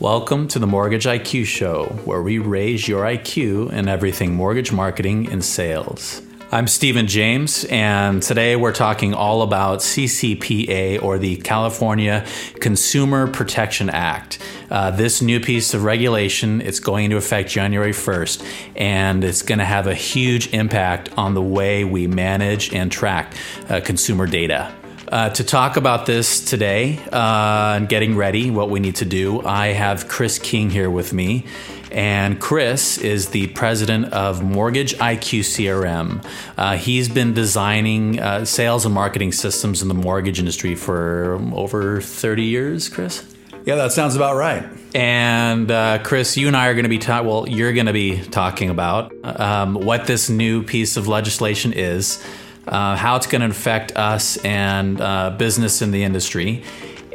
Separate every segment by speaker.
Speaker 1: Welcome to the Mortgage IQ Show, where we raise your IQ in everything mortgage marketing and sales. I'm Stephen James, and today we're talking all about CCPA or the California Consumer Protection Act. Uh, this new piece of regulation it's going into effect January 1st, and it's going to have a huge impact on the way we manage and track uh, consumer data. Uh, to talk about this today uh, and getting ready, what we need to do, I have Chris King here with me. And Chris is the president of Mortgage IQ CRM. Uh, he's been designing uh, sales and marketing systems in the mortgage industry for over 30 years, Chris?
Speaker 2: Yeah, that sounds about right.
Speaker 1: And uh, Chris, you and I are going to be talking. Well, you're going to be talking about um, what this new piece of legislation is, uh, how it's going to affect us and uh, business in the industry,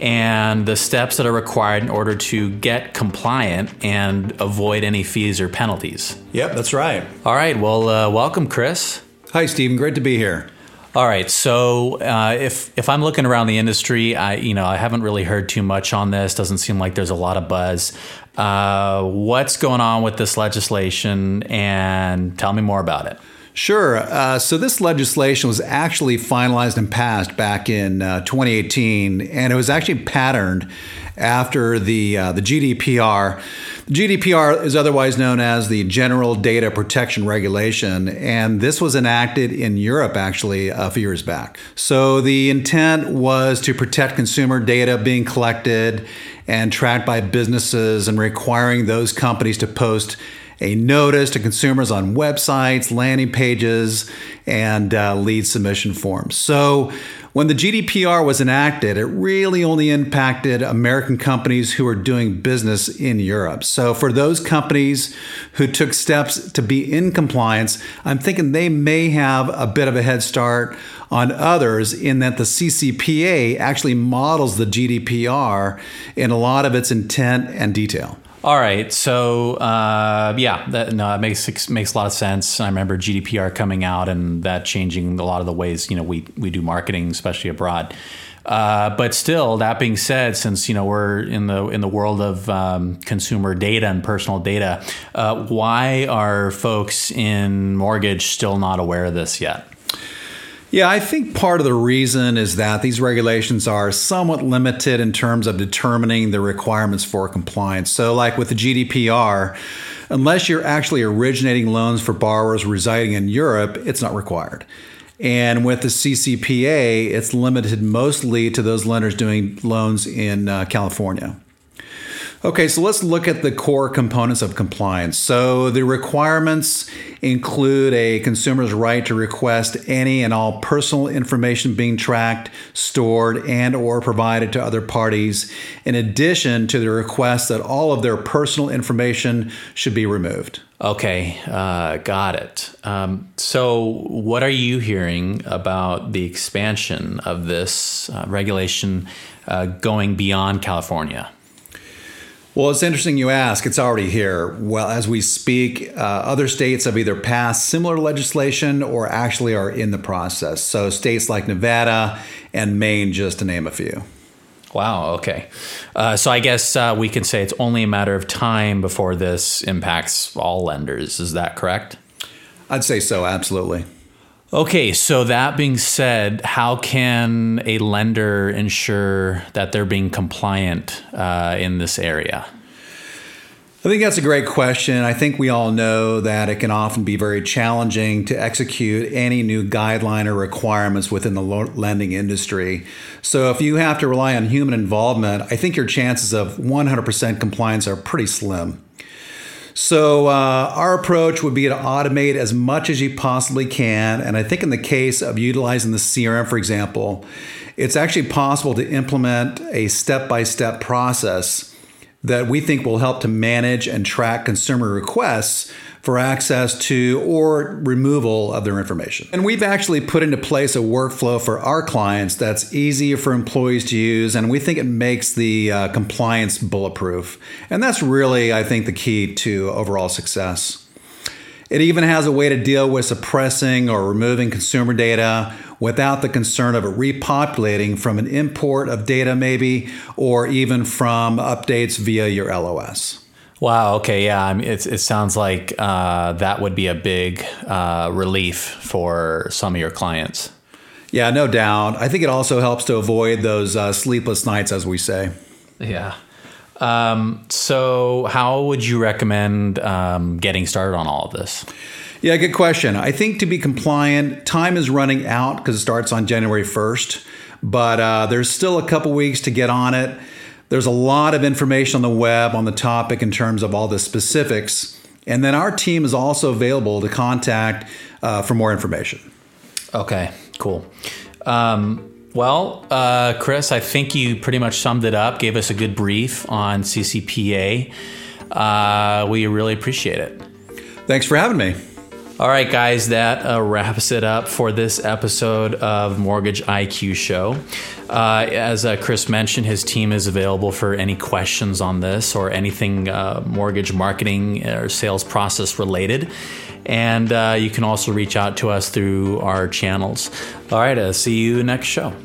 Speaker 1: and the steps that are required in order to get compliant and avoid any fees or penalties.
Speaker 2: Yep, that's right.
Speaker 1: All right. Well, uh, welcome, Chris.
Speaker 2: Hi, Stephen. Great to be here.
Speaker 1: All right. So uh, if if I'm looking around the industry, I you know I haven't really heard too much on this. Doesn't seem like there's a lot of buzz. Uh, what's going on with this legislation? And tell me more about it.
Speaker 2: Sure. Uh, so this legislation was actually finalized and passed back in uh, 2018, and it was actually patterned after the uh, the GDPR. The GDPR is otherwise known as the General Data Protection Regulation, and this was enacted in Europe actually a few years back. So the intent was to protect consumer data being collected and tracked by businesses, and requiring those companies to post a notice to consumers on websites, landing pages, and uh, lead submission forms. So, when the GDPR was enacted, it really only impacted American companies who are doing business in Europe. So, for those companies who took steps to be in compliance, I'm thinking they may have a bit of a head start on others in that the CCPA actually models the GDPR in a lot of its intent and detail.
Speaker 1: All right, so uh, yeah, that, no, it makes makes a lot of sense. I remember GDPR coming out and that changing a lot of the ways you know we we do marketing, especially abroad. Uh, but still, that being said, since you know we're in the in the world of um, consumer data and personal data, uh, why are folks in mortgage still not aware of this yet?
Speaker 2: Yeah, I think part of the reason is that these regulations are somewhat limited in terms of determining the requirements for compliance. So, like with the GDPR, unless you're actually originating loans for borrowers residing in Europe, it's not required. And with the CCPA, it's limited mostly to those lenders doing loans in uh, California. Okay, so let's look at the core components of compliance. So the requirements include a consumer's right to request any and all personal information being tracked, stored, and or provided to other parties, in addition to the request that all of their personal information should be removed.
Speaker 1: Okay, uh, got it. Um, so, what are you hearing about the expansion of this uh, regulation uh, going beyond California?
Speaker 2: Well, it's interesting you ask. It's already here. Well, as we speak, uh, other states have either passed similar legislation or actually are in the process. So, states like Nevada and Maine, just to name a few.
Speaker 1: Wow. Okay. Uh, so I guess uh, we can say it's only a matter of time before this impacts all lenders. Is that correct?
Speaker 2: I'd say so. Absolutely.
Speaker 1: Okay, so that being said, how can a lender ensure that they're being compliant uh, in this area?
Speaker 2: I think that's a great question. I think we all know that it can often be very challenging to execute any new guideline or requirements within the lending industry. So, if you have to rely on human involvement, I think your chances of 100% compliance are pretty slim. So, uh, our approach would be to automate as much as you possibly can. And I think in the case of utilizing the CRM, for example, it's actually possible to implement a step by step process that we think will help to manage and track consumer requests for access to or removal of their information. And we've actually put into place a workflow for our clients that's easy for employees to use, and we think it makes the uh, compliance bulletproof. And that's really, I think, the key to overall success. It even has a way to deal with suppressing or removing consumer data without the concern of it repopulating from an import of data, maybe, or even from updates via your LOS.
Speaker 1: Wow. Okay. Yeah. I mean, it, it sounds like uh, that would be a big uh, relief for some of your clients.
Speaker 2: Yeah, no doubt. I think it also helps to avoid those uh, sleepless nights, as we say.
Speaker 1: Yeah. Um, so, how would you recommend um, getting started on all of this?
Speaker 2: Yeah, good question. I think to be compliant, time is running out because it starts on January 1st, but uh, there's still a couple weeks to get on it. There's a lot of information on the web on the topic in terms of all the specifics. And then our team is also available to contact uh, for more information.
Speaker 1: Okay, cool. Um, well, uh, Chris, I think you pretty much summed it up, gave us a good brief on CCPA. Uh, we really appreciate it.
Speaker 2: Thanks for having me.
Speaker 1: All right, guys, that uh, wraps it up for this episode of Mortgage IQ Show. Uh, as uh, Chris mentioned, his team is available for any questions on this or anything uh, mortgage marketing or sales process related. And uh, you can also reach out to us through our channels. All right, uh, see you next show.